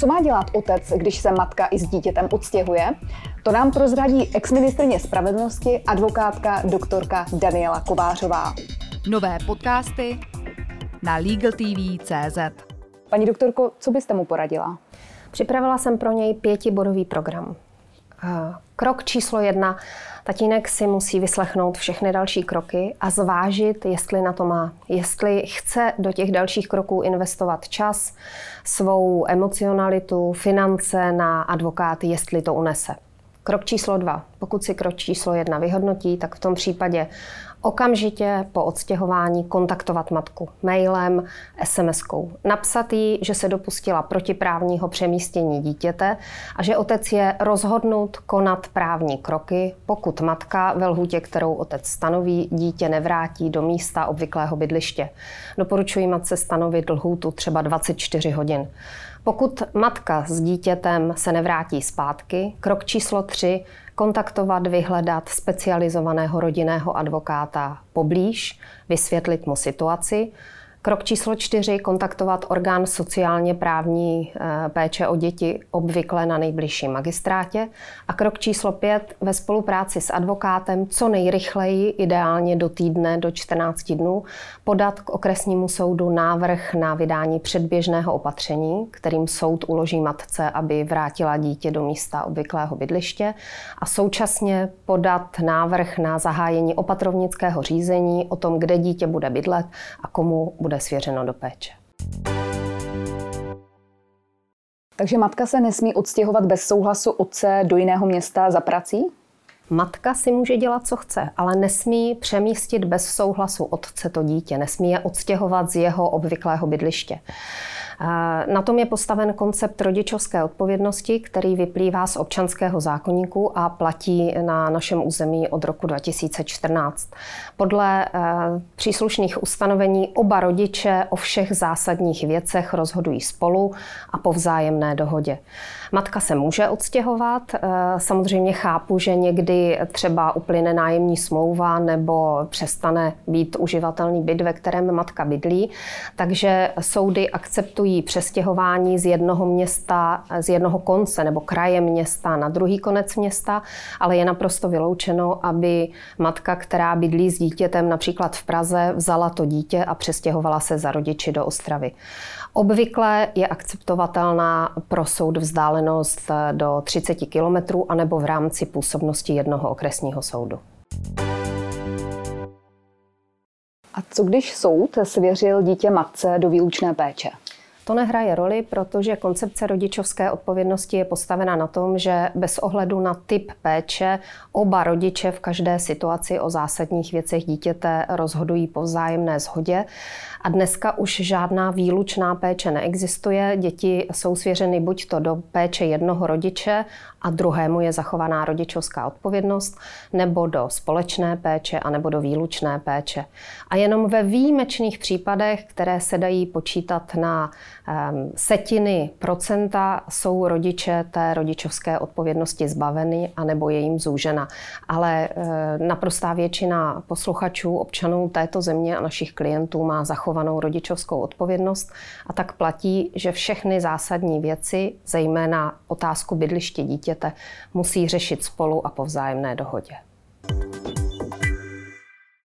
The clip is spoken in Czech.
Co má dělat otec, když se matka i s dítětem odstěhuje? To nám prozradí exministrně spravedlnosti advokátka doktorka Daniela Kovářová. Nové podcasty na LegalTV.cz Paní doktorko, co byste mu poradila? Připravila jsem pro něj pětibodový program. Krok číslo jedna. Tatínek si musí vyslechnout všechny další kroky a zvážit, jestli na to má. Jestli chce do těch dalších kroků investovat čas, svou emocionalitu, finance na advokáty, jestli to unese. Krok číslo dva. Pokud si krok číslo jedna vyhodnotí, tak v tom případě okamžitě po odstěhování kontaktovat matku mailem, SMS-kou. Napsat jí, že se dopustila protiprávního přemístění dítěte a že otec je rozhodnut konat právní kroky, pokud matka ve lhůtě, kterou otec stanoví, dítě nevrátí do místa obvyklého bydliště. Doporučuji matce stanovit lhůtu třeba 24 hodin. Pokud matka s dítětem se nevrátí zpátky, krok číslo 3 kontaktovat, vyhledat specializovaného rodinného advokáta poblíž, vysvětlit mu situaci Krok číslo čtyři, kontaktovat orgán sociálně právní eh, péče o děti obvykle na nejbližším magistrátě. A krok číslo pět, ve spolupráci s advokátem co nejrychleji, ideálně do týdne, do 14 dnů, podat k okresnímu soudu návrh na vydání předběžného opatření, kterým soud uloží matce, aby vrátila dítě do místa obvyklého bydliště a současně podat návrh na zahájení opatrovnického řízení o tom, kde dítě bude bydlet a komu bude bude svěřeno do péče. Takže matka se nesmí odstěhovat bez souhlasu otce do jiného města za prací? Matka si může dělat, co chce, ale nesmí přemístit bez souhlasu otce to dítě, nesmí je odstěhovat z jeho obvyklého bydliště. Na tom je postaven koncept rodičovské odpovědnosti, který vyplývá z občanského zákonníku a platí na našem území od roku 2014. Podle eh, příslušných ustanovení oba rodiče o všech zásadních věcech rozhodují spolu a po vzájemné dohodě. Matka se může odstěhovat, eh, samozřejmě chápu, že někdy třeba uplyne nájemní smlouva nebo přestane být uživatelný byt, ve kterém matka bydlí, takže soudy akceptují umožňují přestěhování z jednoho města, z jednoho konce nebo kraje města na druhý konec města, ale je naprosto vyloučeno, aby matka, která bydlí s dítětem například v Praze, vzala to dítě a přestěhovala se za rodiči do Ostravy. Obvykle je akceptovatelná pro soud vzdálenost do 30 kilometrů anebo v rámci působnosti jednoho okresního soudu. A co když soud svěřil dítě matce do výlučné péče? To nehraje roli, protože koncepce rodičovské odpovědnosti je postavena na tom, že bez ohledu na typ péče oba rodiče v každé situaci o zásadních věcech dítěte rozhodují po vzájemné shodě. A dneska už žádná výlučná péče neexistuje. Děti jsou svěřeny buď to do péče jednoho rodiče a druhému je zachovaná rodičovská odpovědnost, nebo do společné péče a nebo do výlučné péče. A jenom ve výjimečných případech, které se dají počítat na setiny procenta, jsou rodiče té rodičovské odpovědnosti zbaveny a nebo je jim zúžena. Ale uh, naprostá většina posluchačů, občanů této země a našich klientů má zachovanou rodičovskou odpovědnost a tak platí, že všechny zásadní věci, zejména otázku bydliště dítě, dítěte musí řešit spolu a po vzájemné dohodě.